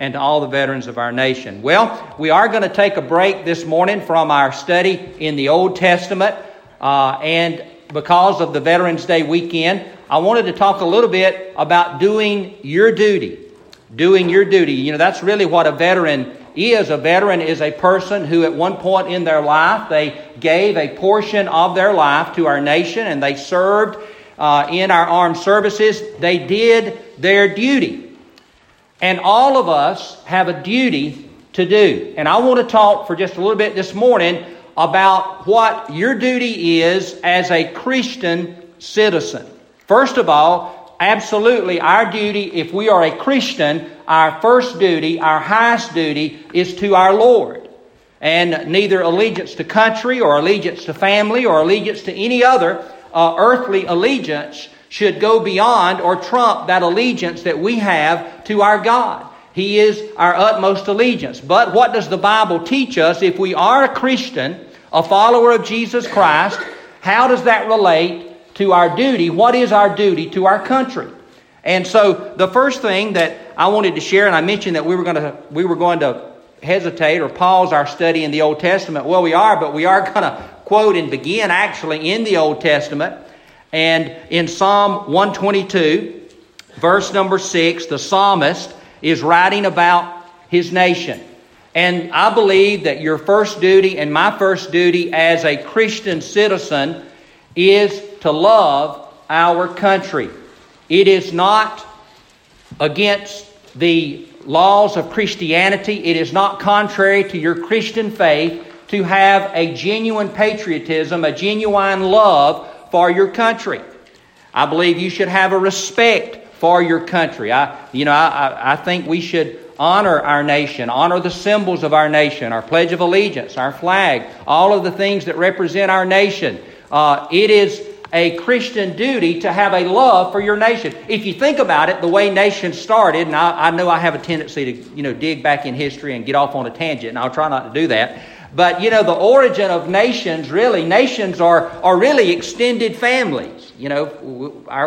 and to all the veterans of our nation. Well, we are going to take a break this morning from our study in the Old Testament, uh, and because of the Veterans Day weekend, I wanted to talk a little bit about doing your duty. Doing your duty. You know, that's really what a veteran is. A veteran is a person who, at one point in their life, they gave a portion of their life to our nation and they served uh, in our armed services. They did their duty. And all of us have a duty to do. And I want to talk for just a little bit this morning about what your duty is as a Christian citizen. First of all, absolutely, our duty, if we are a Christian, our first duty, our highest duty, is to our Lord. And neither allegiance to country or allegiance to family or allegiance to any other uh, earthly allegiance should go beyond or trump that allegiance that we have to our God. He is our utmost allegiance. But what does the Bible teach us if we are a Christian, a follower of Jesus Christ? How does that relate to our duty? What is our duty to our country? And so the first thing that I wanted to share, and I mentioned that we were going to we were going to hesitate or pause our study in the Old Testament. Well, we are, but we are going to quote and begin actually in the Old Testament. And in Psalm 122, verse number 6, the psalmist is writing about his nation. And I believe that your first duty and my first duty as a Christian citizen is to love our country. It is not against the laws of Christianity, it is not contrary to your Christian faith to have a genuine patriotism, a genuine love for your country. I believe you should have a respect for your country. I, you know, I, I think we should honor our nation, honor the symbols of our nation, our Pledge of Allegiance, our flag, all of the things that represent our nation. Uh, it is a Christian duty to have a love for your nation. If you think about it, the way nations started, and I, I know I have a tendency to you know dig back in history and get off on a tangent, and I'll try not to do that. But you know, the origin of nations really, nations are, are really extended families. You know,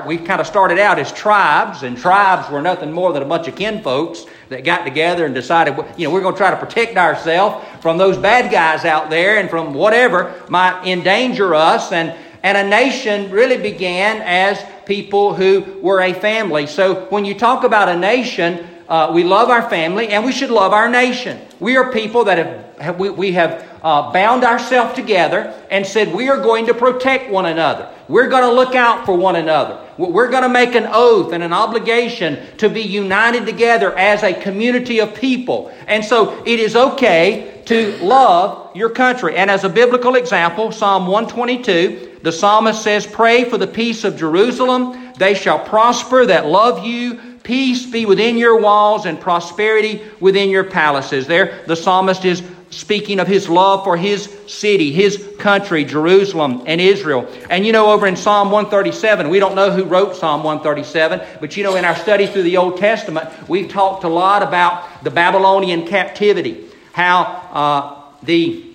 we, we kind of started out as tribes, and tribes were nothing more than a bunch of kinfolks that got together and decided, you know, we're going to try to protect ourselves from those bad guys out there and from whatever might endanger us. And, and a nation really began as people who were a family. So when you talk about a nation, uh, we love our family and we should love our nation. We are people that have, we, we have uh, bound ourselves together and said we are going to protect one another. We're going to look out for one another. We're going to make an oath and an obligation to be united together as a community of people. And so it is okay to love your country. And as a biblical example, Psalm 122, the psalmist says, Pray for the peace of Jerusalem. They shall prosper that love you. Peace be within your walls and prosperity within your palaces. There, the psalmist is speaking of his love for his city, his country, Jerusalem and Israel. And you know, over in Psalm 137, we don't know who wrote Psalm 137, but you know, in our study through the Old Testament, we've talked a lot about the Babylonian captivity, how uh, the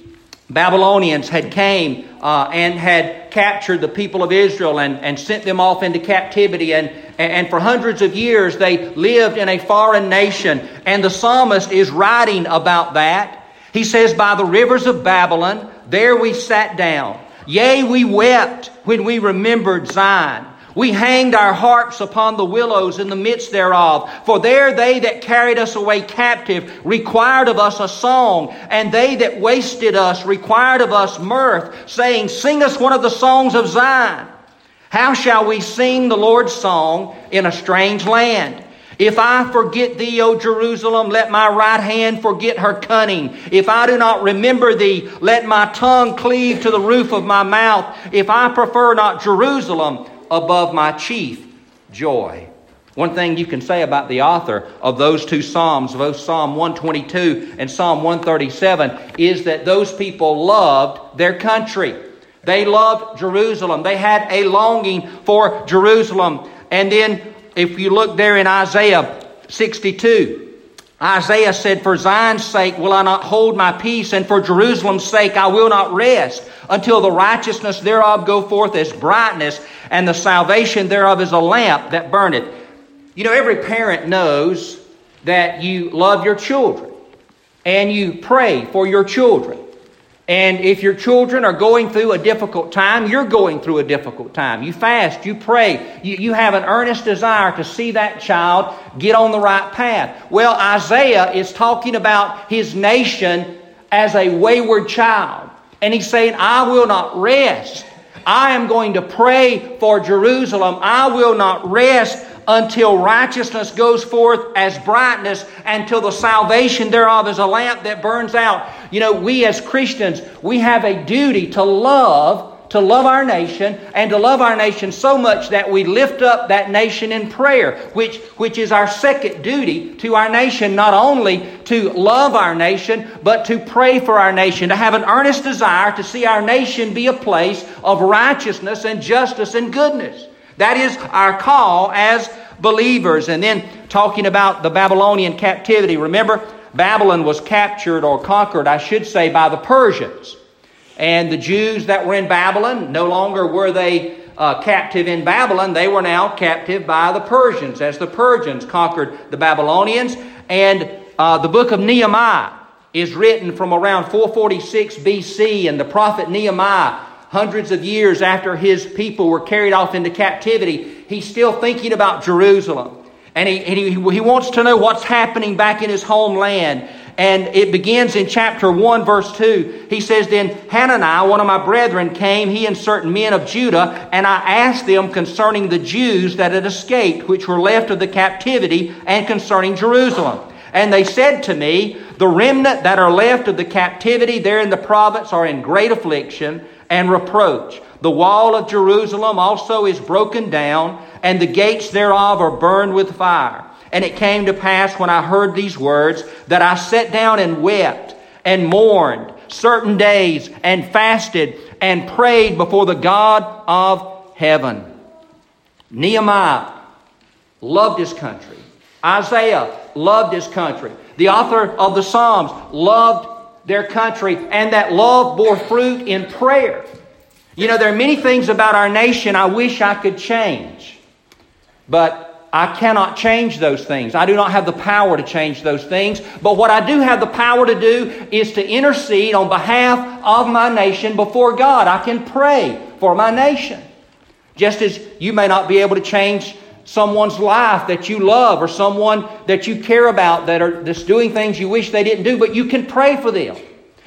Babylonians had came uh, and had captured the people of Israel and, and sent them off into captivity. And, and for hundreds of years, they lived in a foreign nation. And the psalmist is writing about that. He says, By the rivers of Babylon, there we sat down. Yea, we wept when we remembered Zion. We hanged our harps upon the willows in the midst thereof. For there they that carried us away captive required of us a song, and they that wasted us required of us mirth, saying, Sing us one of the songs of Zion. How shall we sing the Lord's song in a strange land? If I forget thee, O Jerusalem, let my right hand forget her cunning. If I do not remember thee, let my tongue cleave to the roof of my mouth. If I prefer not Jerusalem, above my chief joy. One thing you can say about the author of those two Psalms, both Psalm 122 and Psalm 137, is that those people loved their country. They loved Jerusalem. They had a longing for Jerusalem. And then, if you look there in Isaiah 62, Isaiah said, For Zion's sake will I not hold my peace, and for Jerusalem's sake I will not rest, until the righteousness thereof go forth as brightness, and the salvation thereof is a lamp that burneth. You know, every parent knows that you love your children and you pray for your children. And if your children are going through a difficult time, you're going through a difficult time. You fast, you pray, you, you have an earnest desire to see that child get on the right path. Well, Isaiah is talking about his nation as a wayward child. And he's saying, I will not rest. I am going to pray for Jerusalem. I will not rest until righteousness goes forth as brightness, until the salvation thereof is a lamp that burns out. You know, we as Christians, we have a duty to love to love our nation and to love our nation so much that we lift up that nation in prayer, which, which is our second duty to our nation, not only to love our nation, but to pray for our nation, to have an earnest desire to see our nation be a place of righteousness and justice and goodness. That is our call as believers. And then talking about the Babylonian captivity, remember, Babylon was captured or conquered, I should say, by the Persians. And the Jews that were in Babylon, no longer were they uh, captive in Babylon, they were now captive by the Persians, as the Persians conquered the Babylonians. And uh, the book of Nehemiah is written from around 446 BC, and the prophet Nehemiah, hundreds of years after his people were carried off into captivity, he's still thinking about Jerusalem. And he, he, he wants to know what's happening back in his homeland. And it begins in chapter 1, verse 2. He says, Then Hananiah, one of my brethren, came, he and certain men of Judah, and I asked them concerning the Jews that had escaped, which were left of the captivity, and concerning Jerusalem. And they said to me, The remnant that are left of the captivity there in the province are in great affliction and reproach. The wall of Jerusalem also is broken down, and the gates thereof are burned with fire. And it came to pass when I heard these words that I sat down and wept and mourned certain days and fasted and prayed before the God of heaven. Nehemiah loved his country. Isaiah loved his country. The author of the Psalms loved their country, and that love bore fruit in prayer. You know, there are many things about our nation I wish I could change. But I cannot change those things. I do not have the power to change those things. But what I do have the power to do is to intercede on behalf of my nation before God. I can pray for my nation. Just as you may not be able to change someone's life that you love or someone that you care about that are that's doing things you wish they didn't do, but you can pray for them.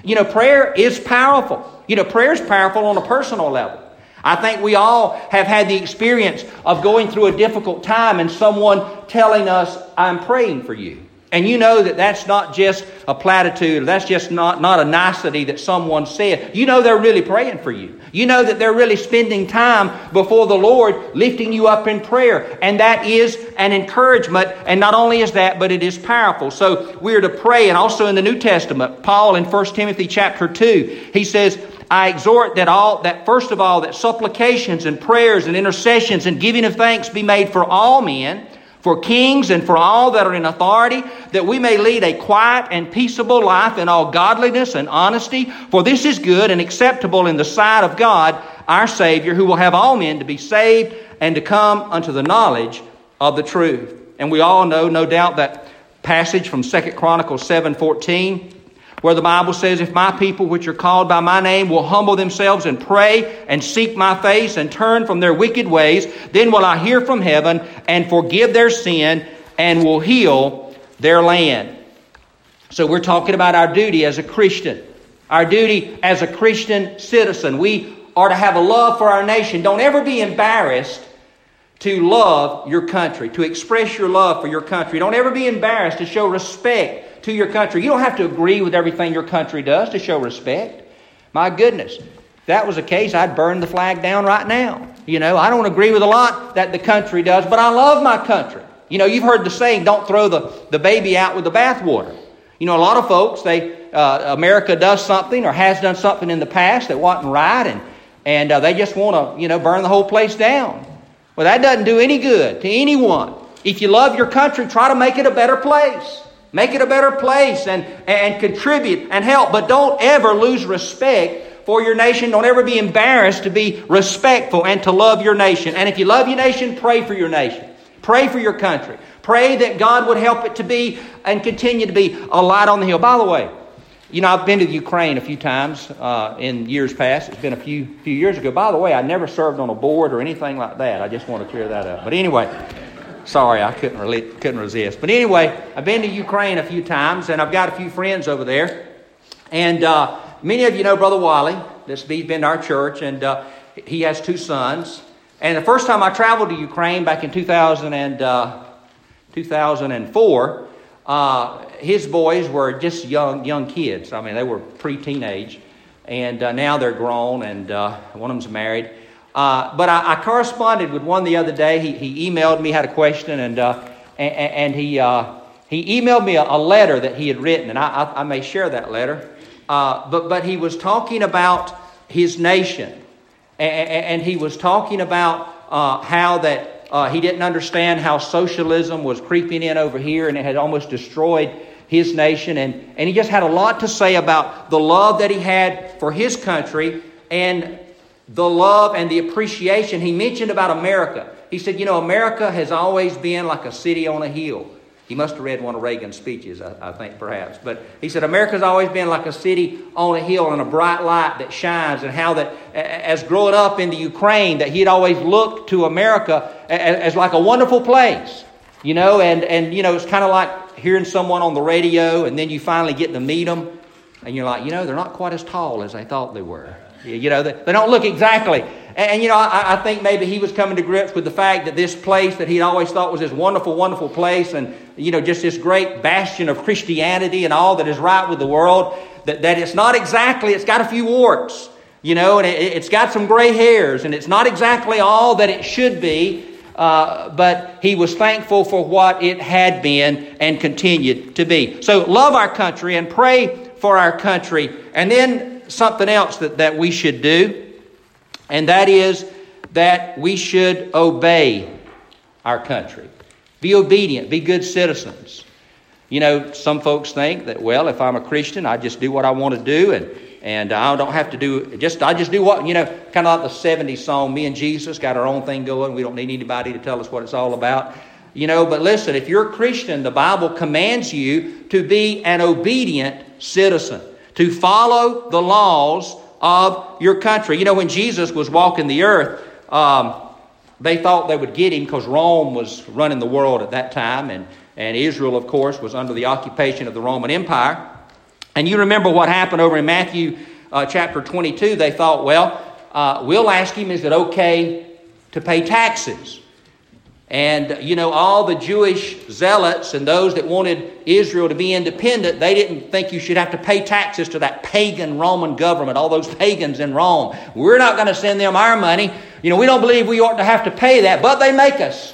You know, prayer is powerful. You know, prayer is powerful on a personal level. I think we all have had the experience of going through a difficult time and someone telling us, I'm praying for you. And you know that that's not just a platitude, that's just not, not a nicety that someone said. You know they're really praying for you. You know that they're really spending time before the Lord, lifting you up in prayer. And that is an encouragement. And not only is that, but it is powerful. So we're to pray. And also in the New Testament, Paul in 1 Timothy chapter 2, he says, I exhort that all that first of all that supplications and prayers and intercessions and giving of thanks be made for all men, for kings and for all that are in authority, that we may lead a quiet and peaceable life in all godliness and honesty, for this is good and acceptable in the sight of God, our Savior, who will have all men to be saved and to come unto the knowledge of the truth. And we all know, no doubt, that passage from Second Chronicles 7:14 where the Bible says, If my people which are called by my name will humble themselves and pray and seek my face and turn from their wicked ways, then will I hear from heaven and forgive their sin and will heal their land. So we're talking about our duty as a Christian. Our duty as a Christian citizen. We are to have a love for our nation. Don't ever be embarrassed to love your country, to express your love for your country. Don't ever be embarrassed to show respect to your country. You don't have to agree with everything your country does to show respect. My goodness, if that was the case, I'd burn the flag down right now. You know, I don't agree with a lot that the country does, but I love my country. You know, you've heard the saying, don't throw the, the baby out with the bathwater. You know, a lot of folks, they, uh, America does something or has done something in the past that wasn't right, and, and uh, they just want to, you know, burn the whole place down. Well, that doesn't do any good to anyone. If you love your country, try to make it a better place. Make it a better place and, and contribute and help. But don't ever lose respect for your nation. Don't ever be embarrassed to be respectful and to love your nation. And if you love your nation, pray for your nation. Pray for your country. Pray that God would help it to be and continue to be a light on the hill. By the way, you know, I've been to Ukraine a few times uh, in years past. It's been a few few years ago. By the way, I never served on a board or anything like that. I just want to clear that up. But anyway, sorry, I couldn't really, couldn't resist. But anyway, I've been to Ukraine a few times, and I've got a few friends over there. And uh, many of you know Brother Wally. This he's been to our church, and uh, he has two sons. And the first time I traveled to Ukraine back in 2000 and, uh, 2004. Uh, his boys were just young, young kids. I mean, they were pre-teenage, and uh, now they're grown, and uh, one of them's married. Uh, but I, I, corresponded with one the other day. He, he emailed me, had a question, and uh, and, and, he uh, he emailed me a, a, letter that he had written, and I, I, I may share that letter. but but he was talking about his nation, and, and he was talking about how that uh, he didn't understand how socialism was creeping in over here and it had almost destroyed his nation. And, and he just had a lot to say about the love that he had for his country and the love and the appreciation. He mentioned about America. He said, You know, America has always been like a city on a hill. He must have read one of Reagan's speeches, I, I, think, perhaps. But he said, America's always been like a city on a hill and a bright light that shines, and how that, as growing up in the Ukraine, that he'd always looked to America as, as like a wonderful place. You know, and, and you know, it's kind of like hearing someone on the radio, and then you finally get to meet them, and you're like, you know, they're not quite as tall as I thought they were. You know, they, they don't look exactly and, you know, I, I, think maybe he was coming to grips with the fact that this place that he'd always thought was this wonderful, wonderful place and, you know, just this great bastion of Christianity and all that is right with the world, that, that it's not exactly, it's got a few warts, you know, and it, it's got some gray hairs and it's not exactly all that it should be. Uh, but he was thankful for what it had been and continued to be. So, love our country and pray for our country. And then something else that, that we should do and that is that we should obey our country. Be obedient, be good citizens. You know, some folks think that, well, if I'm a Christian, I just do what I want to do and, and I don't have to do just I just do what you know, kind of like the 70s song, me and Jesus got our own thing going. We don't need anybody to tell us what it's all about. You know, but listen, if you're a Christian, the Bible commands you to be an obedient citizen, to follow the laws of your country. You know, when Jesus was walking the earth, um, they thought they would get him because Rome was running the world at that time, and, and Israel, of course, was under the occupation of the Roman Empire. And you remember what happened over in Matthew uh, chapter 22. They thought, well, uh, we'll ask him, is it okay to pay taxes? And, you know, all the Jewish zealots and those that wanted Israel to be independent, they didn't think you should have to pay taxes to that pagan Roman government, all those pagans in Rome. We're not going to send them our money. You know, we don't believe we ought to have to pay that, but they make us.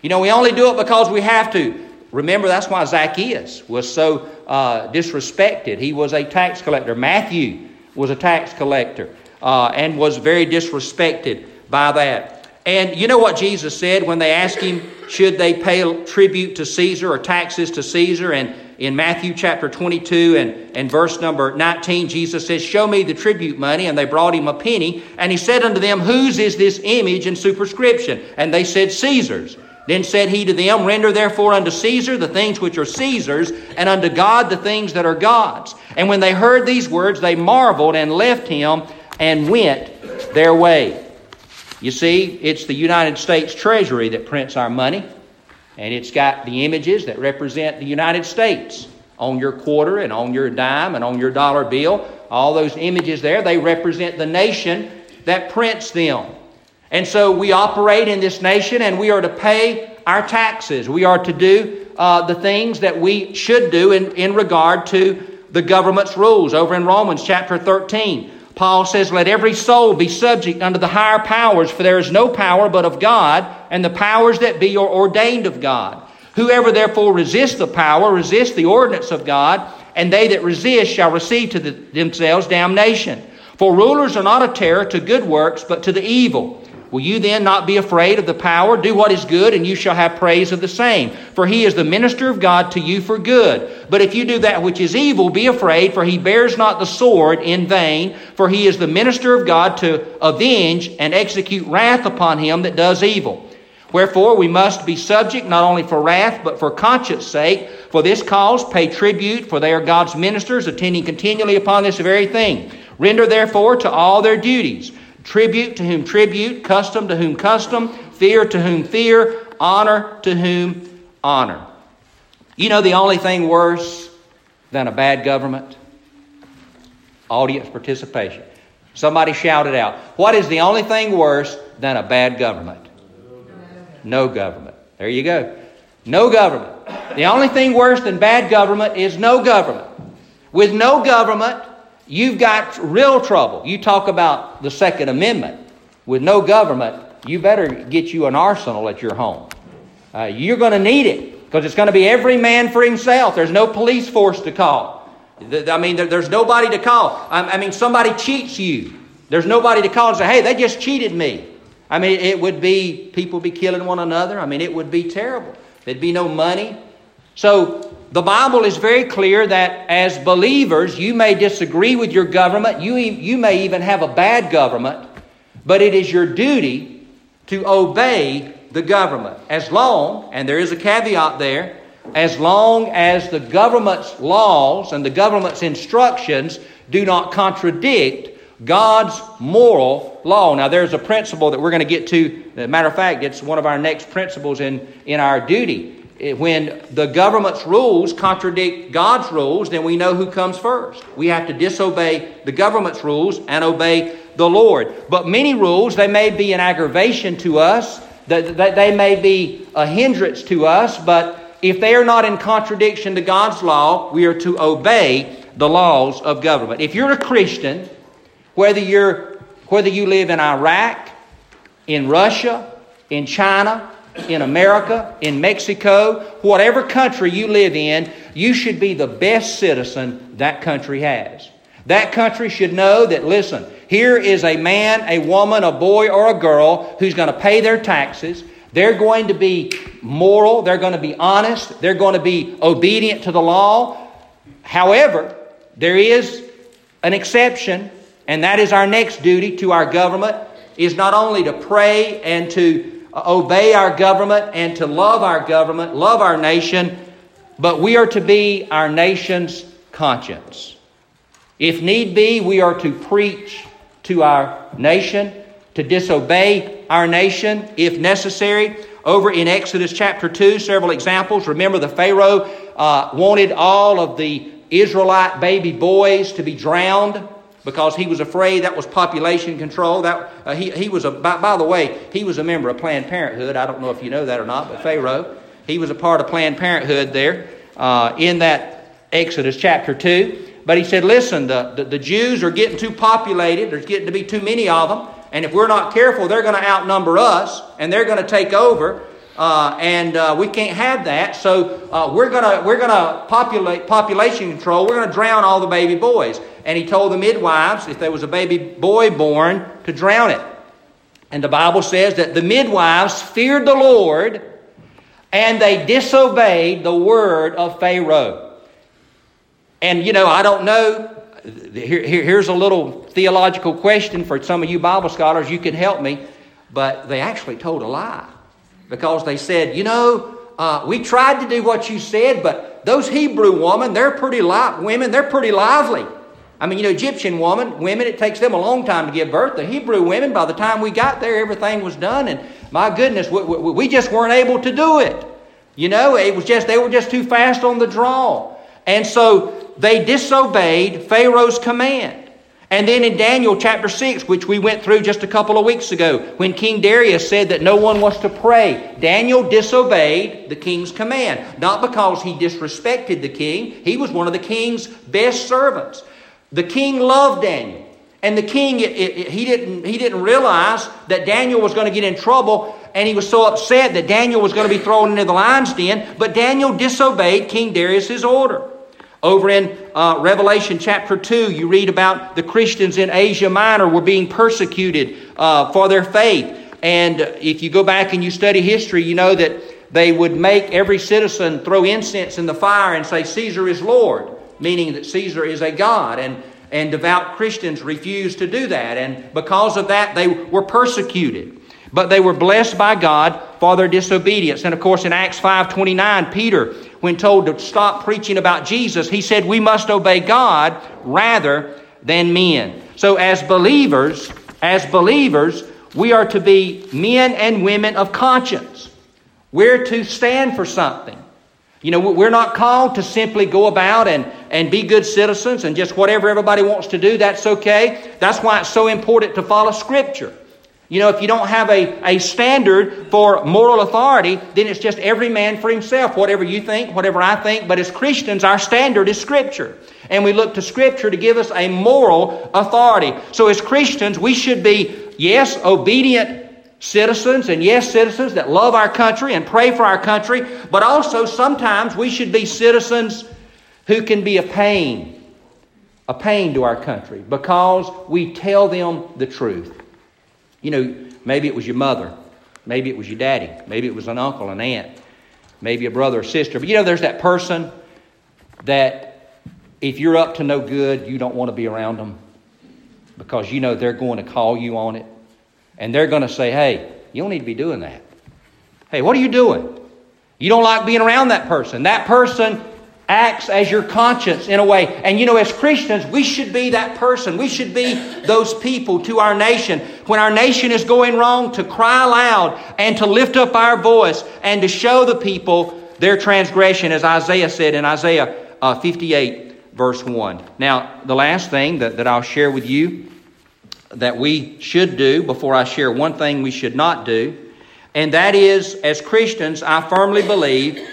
You know, we only do it because we have to. Remember, that's why Zacchaeus was so uh, disrespected. He was a tax collector. Matthew was a tax collector uh, and was very disrespected by that. And you know what Jesus said when they asked him, should they pay tribute to Caesar or taxes to Caesar? And in Matthew chapter 22 and, and verse number 19, Jesus says, Show me the tribute money. And they brought him a penny. And he said unto them, Whose is this image and superscription? And they said, Caesar's. Then said he to them, Render therefore unto Caesar the things which are Caesar's, and unto God the things that are God's. And when they heard these words, they marveled and left him and went their way. You see, it's the United States Treasury that prints our money, and it's got the images that represent the United States on your quarter and on your dime and on your dollar bill. All those images there, they represent the nation that prints them. And so we operate in this nation and we are to pay our taxes. We are to do uh, the things that we should do in, in regard to the government's rules. Over in Romans chapter 13, Paul says, Let every soul be subject unto the higher powers, for there is no power but of God, and the powers that be are ordained of God. Whoever therefore resists the power resists the ordinance of God, and they that resist shall receive to the, themselves damnation. For rulers are not a terror to good works, but to the evil. Will you then not be afraid of the power? Do what is good, and you shall have praise of the same. For he is the minister of God to you for good. But if you do that which is evil, be afraid, for he bears not the sword in vain. For he is the minister of God to avenge and execute wrath upon him that does evil. Wherefore we must be subject not only for wrath, but for conscience sake. For this cause pay tribute, for they are God's ministers, attending continually upon this very thing. Render therefore to all their duties tribute to whom tribute, custom to whom custom, fear to whom fear, honor to whom honor. You know the only thing worse than a bad government? Audience participation. Somebody shouted out, What is the only thing worse than a bad government? No government. There you go. No government. The only thing worse than bad government is no government. With no government, you've got real trouble. You talk about the Second Amendment. With no government, you better get you an arsenal at your home. Uh, you're going to need it because it's going to be every man for himself. There's no police force to call. I mean, there's nobody to call. I mean, somebody cheats you. There's nobody to call and say, hey, they just cheated me. I mean, it would be, people be killing one another. I mean, it would be terrible. There'd be no money. So, the Bible is very clear that as believers, you may disagree with your government, you, you may even have a bad government, but it is your duty to obey the government. As long, and there is a caveat there, as long as the government's laws and the government's instructions do not contradict God's moral law. Now, there's a principle that we're going to get to. Matter of fact, it's one of our next principles in, in our duty. When the government's rules contradict God's rules, then we know who comes first. We have to disobey the government's rules and obey the Lord. But many rules, they may be an aggravation to us, that they may be a hindrance to us, but if they are not in contradiction to God's law, we are to obey the laws of government. If you're a Christian, whether, you're, whether you live in Iraq, in Russia, in China, in America, in Mexico, whatever country you live in, you should be the best citizen that country has. That country should know that, listen, here is a man, a woman, a boy, or a girl who's going to pay their taxes. They're going to be moral. They're going to be honest. They're going to be obedient to the law. However, there is an exception and that is our next duty to our government is not only to pray and to obey our government and to love our government, love our nation, but we are to be our nation's conscience. If need be, we are to preach to our nation, to disobey our nation if necessary. Over in Exodus chapter 2, several examples. Remember, the Pharaoh uh, wanted all of the Israelite baby boys to be drowned because he was afraid that was population control. That uh, he, he was a by, by, the way he was a member of Planned Parenthood. I don't know if you know that or not, but Pharaoh he was a part of Planned Parenthood there uh, in that Exodus chapter two. But he said, "Listen, the, the, the Jews are getting too populated. There's getting to be too many of them, and if we're not careful, they're going to outnumber us, and they're going to take over." Uh, and uh, we can't have that. So uh, we're gonna we're gonna populate population control. We're gonna drown all the baby boys and he told the midwives, if there was a baby boy born, to drown it. And the Bible says that the midwives feared the Lord and they disobeyed the word of Pharaoh. And, you know, I don't know. Here, here, here's a little theological question for some of you Bible scholars. You can help me. But they actually told a lie because they said, you know, uh, we tried to do what you said, but those Hebrew women, they're pretty li- women, they're pretty lively. I mean, you know, Egyptian woman, women, it takes them a long time to give birth. The Hebrew women, by the time we got there, everything was done, and my goodness, we, we, we just weren't able to do it. You know, it was just they were just too fast on the draw, and so they disobeyed Pharaoh's command. And then in Daniel chapter 6, which we went through just a couple of weeks ago, when King Darius said that no one was to pray, Daniel disobeyed the king's command. Not because he disrespected the king, he was one of the king's best servants. The king loved Daniel. And the king, it, it, he, didn't, he didn't realize that Daniel was going to get in trouble, and he was so upset that Daniel was going to be thrown into the lion's den. But Daniel disobeyed King Darius's order. Over in uh, Revelation chapter 2, you read about the Christians in Asia Minor were being persecuted uh, for their faith. And if you go back and you study history, you know that they would make every citizen throw incense in the fire and say, Caesar is Lord meaning that Caesar is a god. And, and devout Christians refused to do that. And because of that, they were persecuted. but they were blessed by God for their disobedience. And of course, in Acts 5:29, Peter, when told to stop preaching about Jesus, he said, "We must obey God rather than men." So as believers, as believers, we are to be men and women of conscience. We're to stand for something. You know, we're not called to simply go about and, and be good citizens and just whatever everybody wants to do, that's okay. That's why it's so important to follow Scripture. You know, if you don't have a, a standard for moral authority, then it's just every man for himself. Whatever you think, whatever I think. But as Christians, our standard is Scripture. And we look to Scripture to give us a moral authority. So as Christians, we should be, yes, obedient citizens, and yes, citizens that love our country and pray for our country, but also sometimes we should be citizens who can be a pain, a pain to our country because we tell them the truth. You know, maybe it was your mother, maybe it was your daddy, maybe it was an uncle, an aunt, maybe a brother or sister. But you know, there's that person that if you're up to no good, you don't want to be around them because you know they're going to call you on it and they're going to say, hey, you don't need to be doing that. Hey, what are you doing? You don't like being around that person. That person acts as your conscience in a way. And you know, as Christians, we should be that person. We should be those people to our nation. When our nation is going wrong, to cry loud and to lift up our voice and to show the people their transgression, as Isaiah said in Isaiah uh, 58, verse 1. Now, the last thing that, that I'll share with you that we should do before I share one thing we should not do. And that is, as Christians, I firmly believe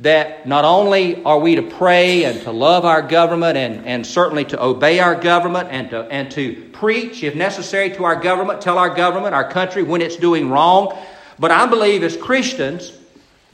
that not only are we to pray and to love our government and, and certainly to obey our government and to, and to preach, if necessary, to our government, tell our government, our country, when it's doing wrong, but I believe as Christians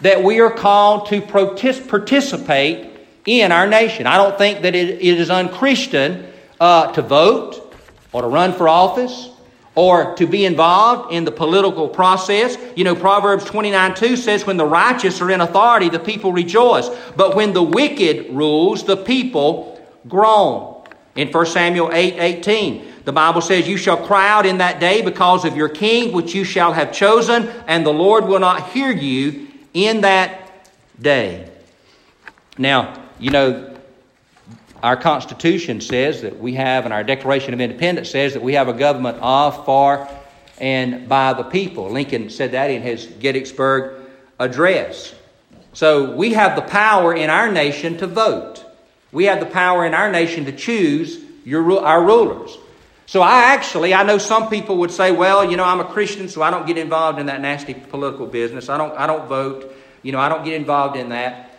that we are called to participate in our nation. I don't think that it is unchristian uh, to vote or to run for office or to be involved in the political process. You know, Proverbs 29 2 says, When the righteous are in authority, the people rejoice. But when the wicked rules, the people groan. In 1 Samuel 8 18, the Bible says, You shall cry out in that day because of your king, which you shall have chosen, and the Lord will not hear you in that day. Now, you know, our Constitution says that we have, and our Declaration of Independence says that we have a government of, for, and by the people. Lincoln said that in his Gettysburg Address. So we have the power in our nation to vote. We have the power in our nation to choose your, our rulers. So I actually, I know some people would say, well, you know, I'm a Christian, so I don't get involved in that nasty political business. I don't, I don't vote. You know, I don't get involved in that.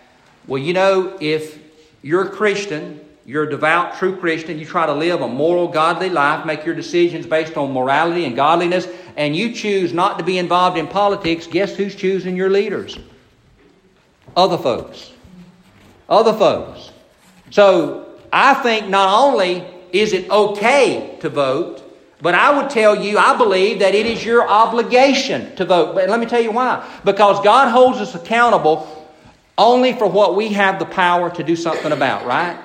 Well, you know, if you're a Christian you're a devout, true Christian. You try to live a moral, godly life, make your decisions based on morality and godliness, and you choose not to be involved in politics. Guess who's choosing your leaders? Other folks. Other folks. So I think not only is it okay to vote, but I would tell you, I believe that it is your obligation to vote. But let me tell you why. Because God holds us accountable only for what we have the power to do something about, right?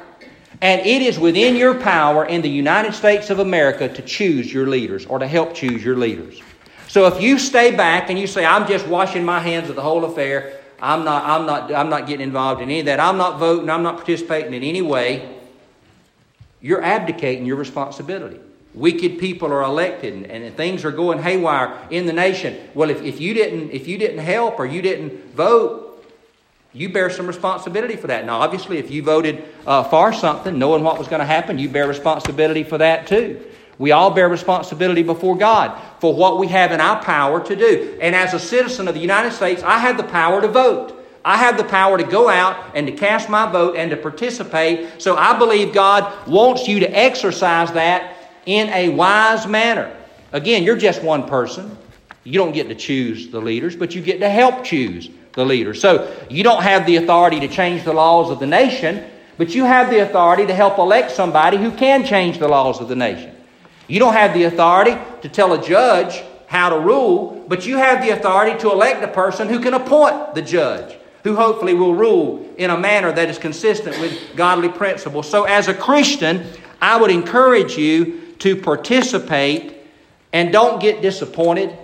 And it is within your power in the United States of America to choose your leaders or to help choose your leaders. So if you stay back and you say, I'm just washing my hands of the whole affair, I'm not, I'm not, I'm not getting involved in any of that, I'm not voting, I'm not participating in any way, you're abdicating your responsibility. Wicked people are elected and, and things are going haywire in the nation. Well, if, if, you didn't, if you didn't help or you didn't vote, you bear some responsibility for that. Now, obviously, if you voted uh, for something, knowing what was going to happen, you bear responsibility for that too. We all bear responsibility before God for what we have in our power to do. And as a citizen of the United States, I have the power to vote. I have the power to go out and to cast my vote and to participate. So I believe God wants you to exercise that in a wise manner. Again, you're just one person. You don't get to choose the leaders, but you get to help choose the leader. So you don't have the authority to change the laws of the nation, but you have the authority to help elect somebody who can change the laws of the nation. You don't have the authority to tell a judge how to rule, but you have the authority to elect a person who can appoint the judge, who hopefully will rule in a manner that is consistent with godly principles. So, as a Christian, I would encourage you to participate and don't get disappointed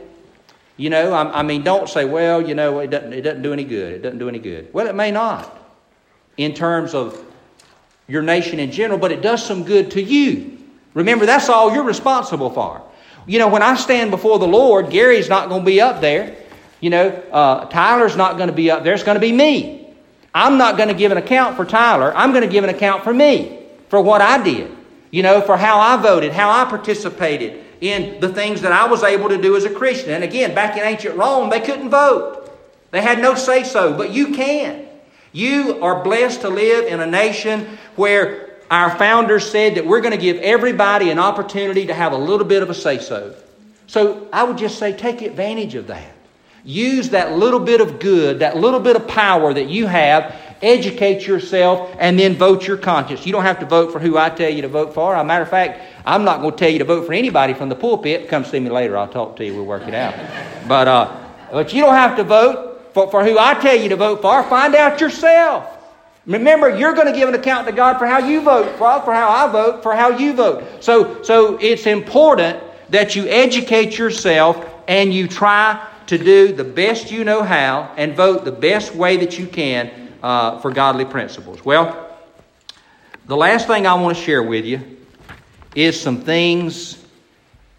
You know, I, I mean, don't say, well, you know, it doesn't, it doesn't do any good. It doesn't do any good. Well, it may not in terms of your nation in general, but it does some good to you. Remember, that's all you're responsible for. You know, when I stand before the Lord, Gary's not going to be up there. You know, uh, Tyler's not going to be up there. It's going to be me. I'm not going to give an account for Tyler. I'm going to give an account for me, for what I did. You know, for how I voted, how I participated in the things that I was able to do as a Christian. And again, back in ancient Rome, they couldn't vote. They had no say so, but you can. You are blessed to live in a nation where our founders said that we're going to give everybody an opportunity to have a little bit of a say so. So I would just say take advantage of that. Use that little bit of good, that little bit of power that you have, educate yourself, and then vote your conscience. You don't have to vote for who I tell you to vote for. As a matter of fact, I'm not going to tell you to vote for anybody from the pulpit. Come see me later. I'll talk to you. We'll work it out. But, uh, but you don't have to vote for, for who I tell you to vote for. Find out yourself. Remember, you're going to give an account to God for how you vote, for, for how I vote, for how you vote. So, so it's important that you educate yourself and you try to do the best you know how and vote the best way that you can uh, for godly principles. Well, the last thing I want to share with you is some things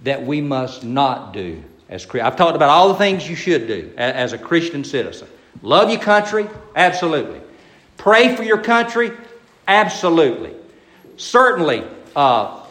that we must not do as Christians. I've talked about all the things you should do as a Christian citizen. Love your country, absolutely. Pray for your country? Absolutely. Certainly, uh,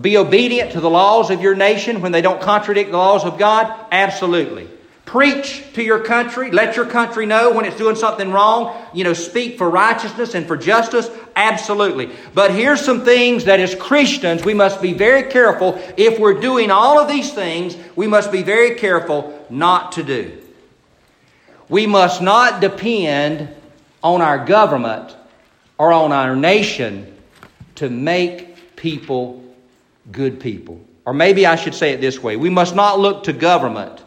be obedient to the laws of your nation when they don't contradict the laws of God? Absolutely. Preach to your country. Let your country know when it's doing something wrong. You know, speak for righteousness and for justice. Absolutely. But here's some things that as Christians we must be very careful. If we're doing all of these things, we must be very careful not to do. We must not depend on our government or on our nation to make people good people. Or maybe I should say it this way we must not look to government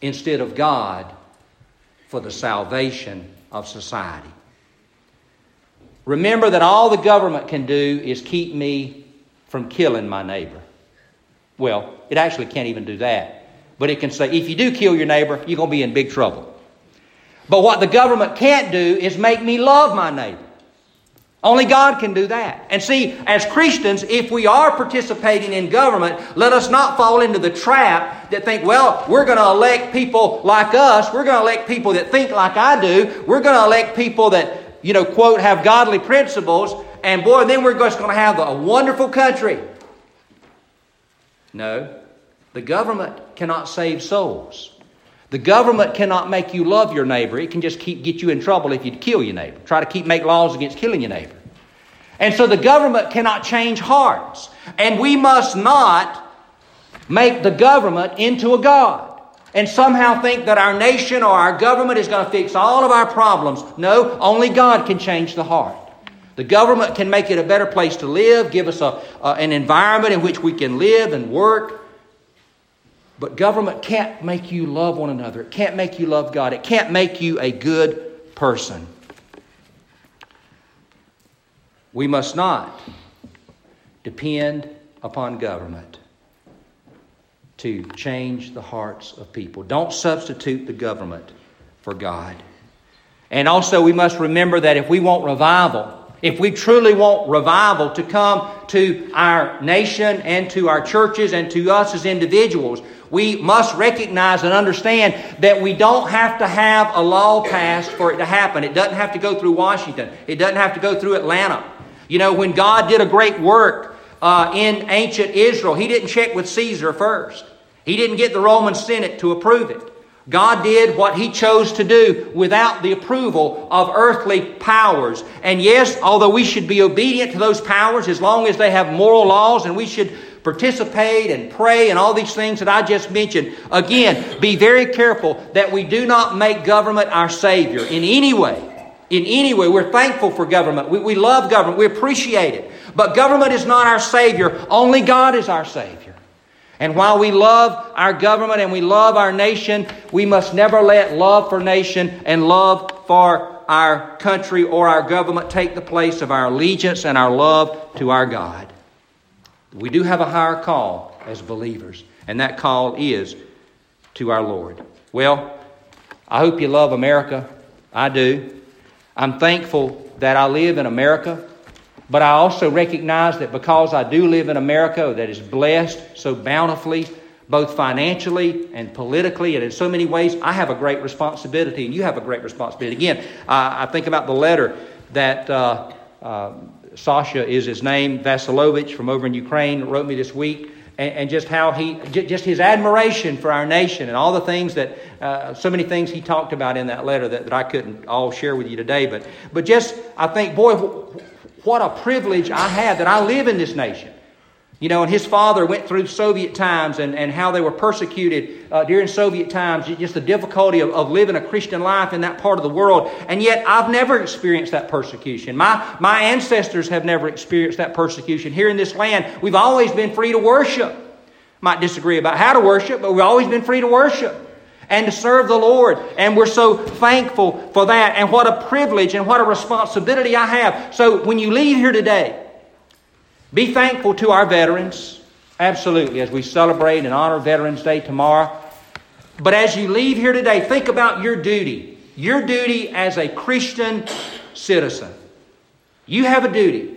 instead of God for the salvation of society. Remember that all the government can do is keep me from killing my neighbor. Well, it actually can't even do that. But it can say, if you do kill your neighbor, you're going to be in big trouble. But what the government can't do is make me love my neighbor. Only God can do that. And see, as Christians, if we are participating in government, let us not fall into the trap that think, well, we're going to elect people like us. We're going to elect people that think like I do. We're going to elect people that, you know, quote, have godly principles. And boy, then we're just going to have a wonderful country. No, the government cannot save souls. The government cannot make you love your neighbor. It can just keep get you in trouble if you kill your neighbor. Try to keep make laws against killing your neighbor. And so the government cannot change hearts. And we must not make the government into a god and somehow think that our nation or our government is going to fix all of our problems. No, only God can change the heart. The government can make it a better place to live, give us a, uh, an environment in which we can live and work. But government can't make you love one another. It can't make you love God. It can't make you a good person. We must not depend upon government to change the hearts of people. Don't substitute the government for God. And also, we must remember that if we want revival, if we truly want revival to come to our nation and to our churches and to us as individuals, we must recognize and understand that we don't have to have a law passed for it to happen. It doesn't have to go through Washington, it doesn't have to go through Atlanta. You know, when God did a great work uh, in ancient Israel, He didn't check with Caesar first, He didn't get the Roman Senate to approve it. God did what He chose to do without the approval of earthly powers. And yes, although we should be obedient to those powers as long as they have moral laws and we should participate and pray and all these things that I just mentioned. Again, be very careful that we do not make government our Savior in any way. In any way, we're thankful for government. We, we love government. We appreciate it. But government is not our Savior. Only God is our Savior. And while we love our government and we love our nation, we must never let love for nation and love for our country or our government take the place of our allegiance and our love to our God. We do have a higher call as believers, and that call is to our Lord. Well, I hope you love America. I do. I'm thankful that I live in America, but I also recognize that because I do live in America that is blessed so bountifully, both financially and politically, and in so many ways, I have a great responsibility, and you have a great responsibility. Again, I, I think about the letter that uh, uh, Sasha is his name, Vasilovich from over in Ukraine, wrote me this week and, and just how he, just his admiration for our nation and all the things that, uh, so many things he talked about in that letter that, that I couldn't all share with you today. But, but just, I think, boy, what a privilege I have that I live in this nation. You know, and his father went through Soviet times and, and how they were persecuted uh, during Soviet times, just the difficulty of, of living a Christian life in that part of the world. And yet, I've never experienced that persecution. My, my ancestors have never experienced that persecution. Here in this land, we've always been free to worship. Might disagree about how to worship, but we've always been free to worship and to serve the Lord. And we're so thankful for that. And what a privilege and what a responsibility I have. So when you leave here today, be thankful to our veterans, absolutely, as we celebrate and honor Veterans Day tomorrow. But as you leave here today, think about your duty. Your duty as a Christian citizen. You have a duty.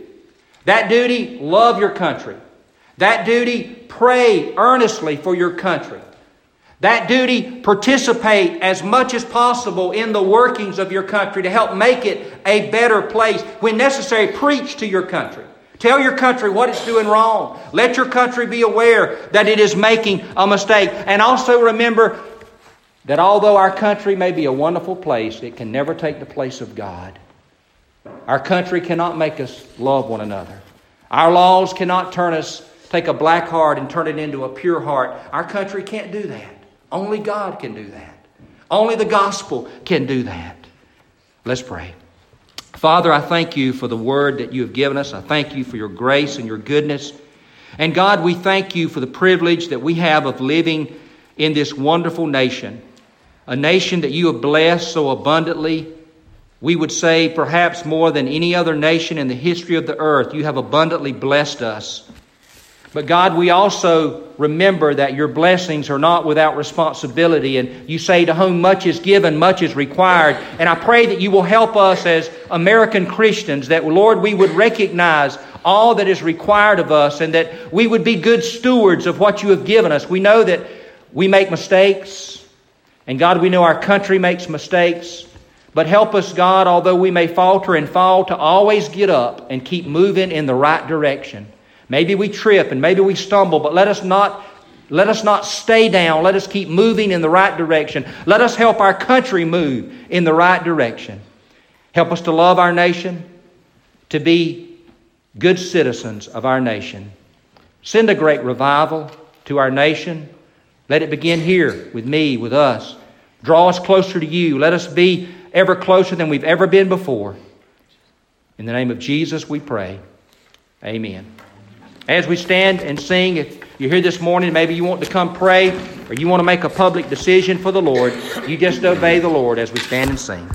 That duty, love your country. That duty, pray earnestly for your country. That duty, participate as much as possible in the workings of your country to help make it a better place. When necessary, preach to your country. Tell your country what it's doing wrong. Let your country be aware that it is making a mistake. And also remember that although our country may be a wonderful place, it can never take the place of God. Our country cannot make us love one another. Our laws cannot turn us, take a black heart and turn it into a pure heart. Our country can't do that. Only God can do that. Only the gospel can do that. Let's pray. Father, I thank you for the word that you have given us. I thank you for your grace and your goodness. And God, we thank you for the privilege that we have of living in this wonderful nation, a nation that you have blessed so abundantly. We would say perhaps more than any other nation in the history of the earth, you have abundantly blessed us. But God, we also remember that your blessings are not without responsibility. And you say, To whom much is given, much is required. And I pray that you will help us as American Christians, that, Lord, we would recognize all that is required of us and that we would be good stewards of what you have given us. We know that we make mistakes. And God, we know our country makes mistakes. But help us, God, although we may falter and fall, to always get up and keep moving in the right direction. Maybe we trip and maybe we stumble, but let us not let us not stay down. Let us keep moving in the right direction. Let us help our country move in the right direction. Help us to love our nation, to be good citizens of our nation. Send a great revival to our nation. Let it begin here with me, with us. Draw us closer to you. Let us be ever closer than we've ever been before. In the name of Jesus, we pray. Amen. As we stand and sing, if you're here this morning, maybe you want to come pray or you want to make a public decision for the Lord, you just obey the Lord as we stand and sing.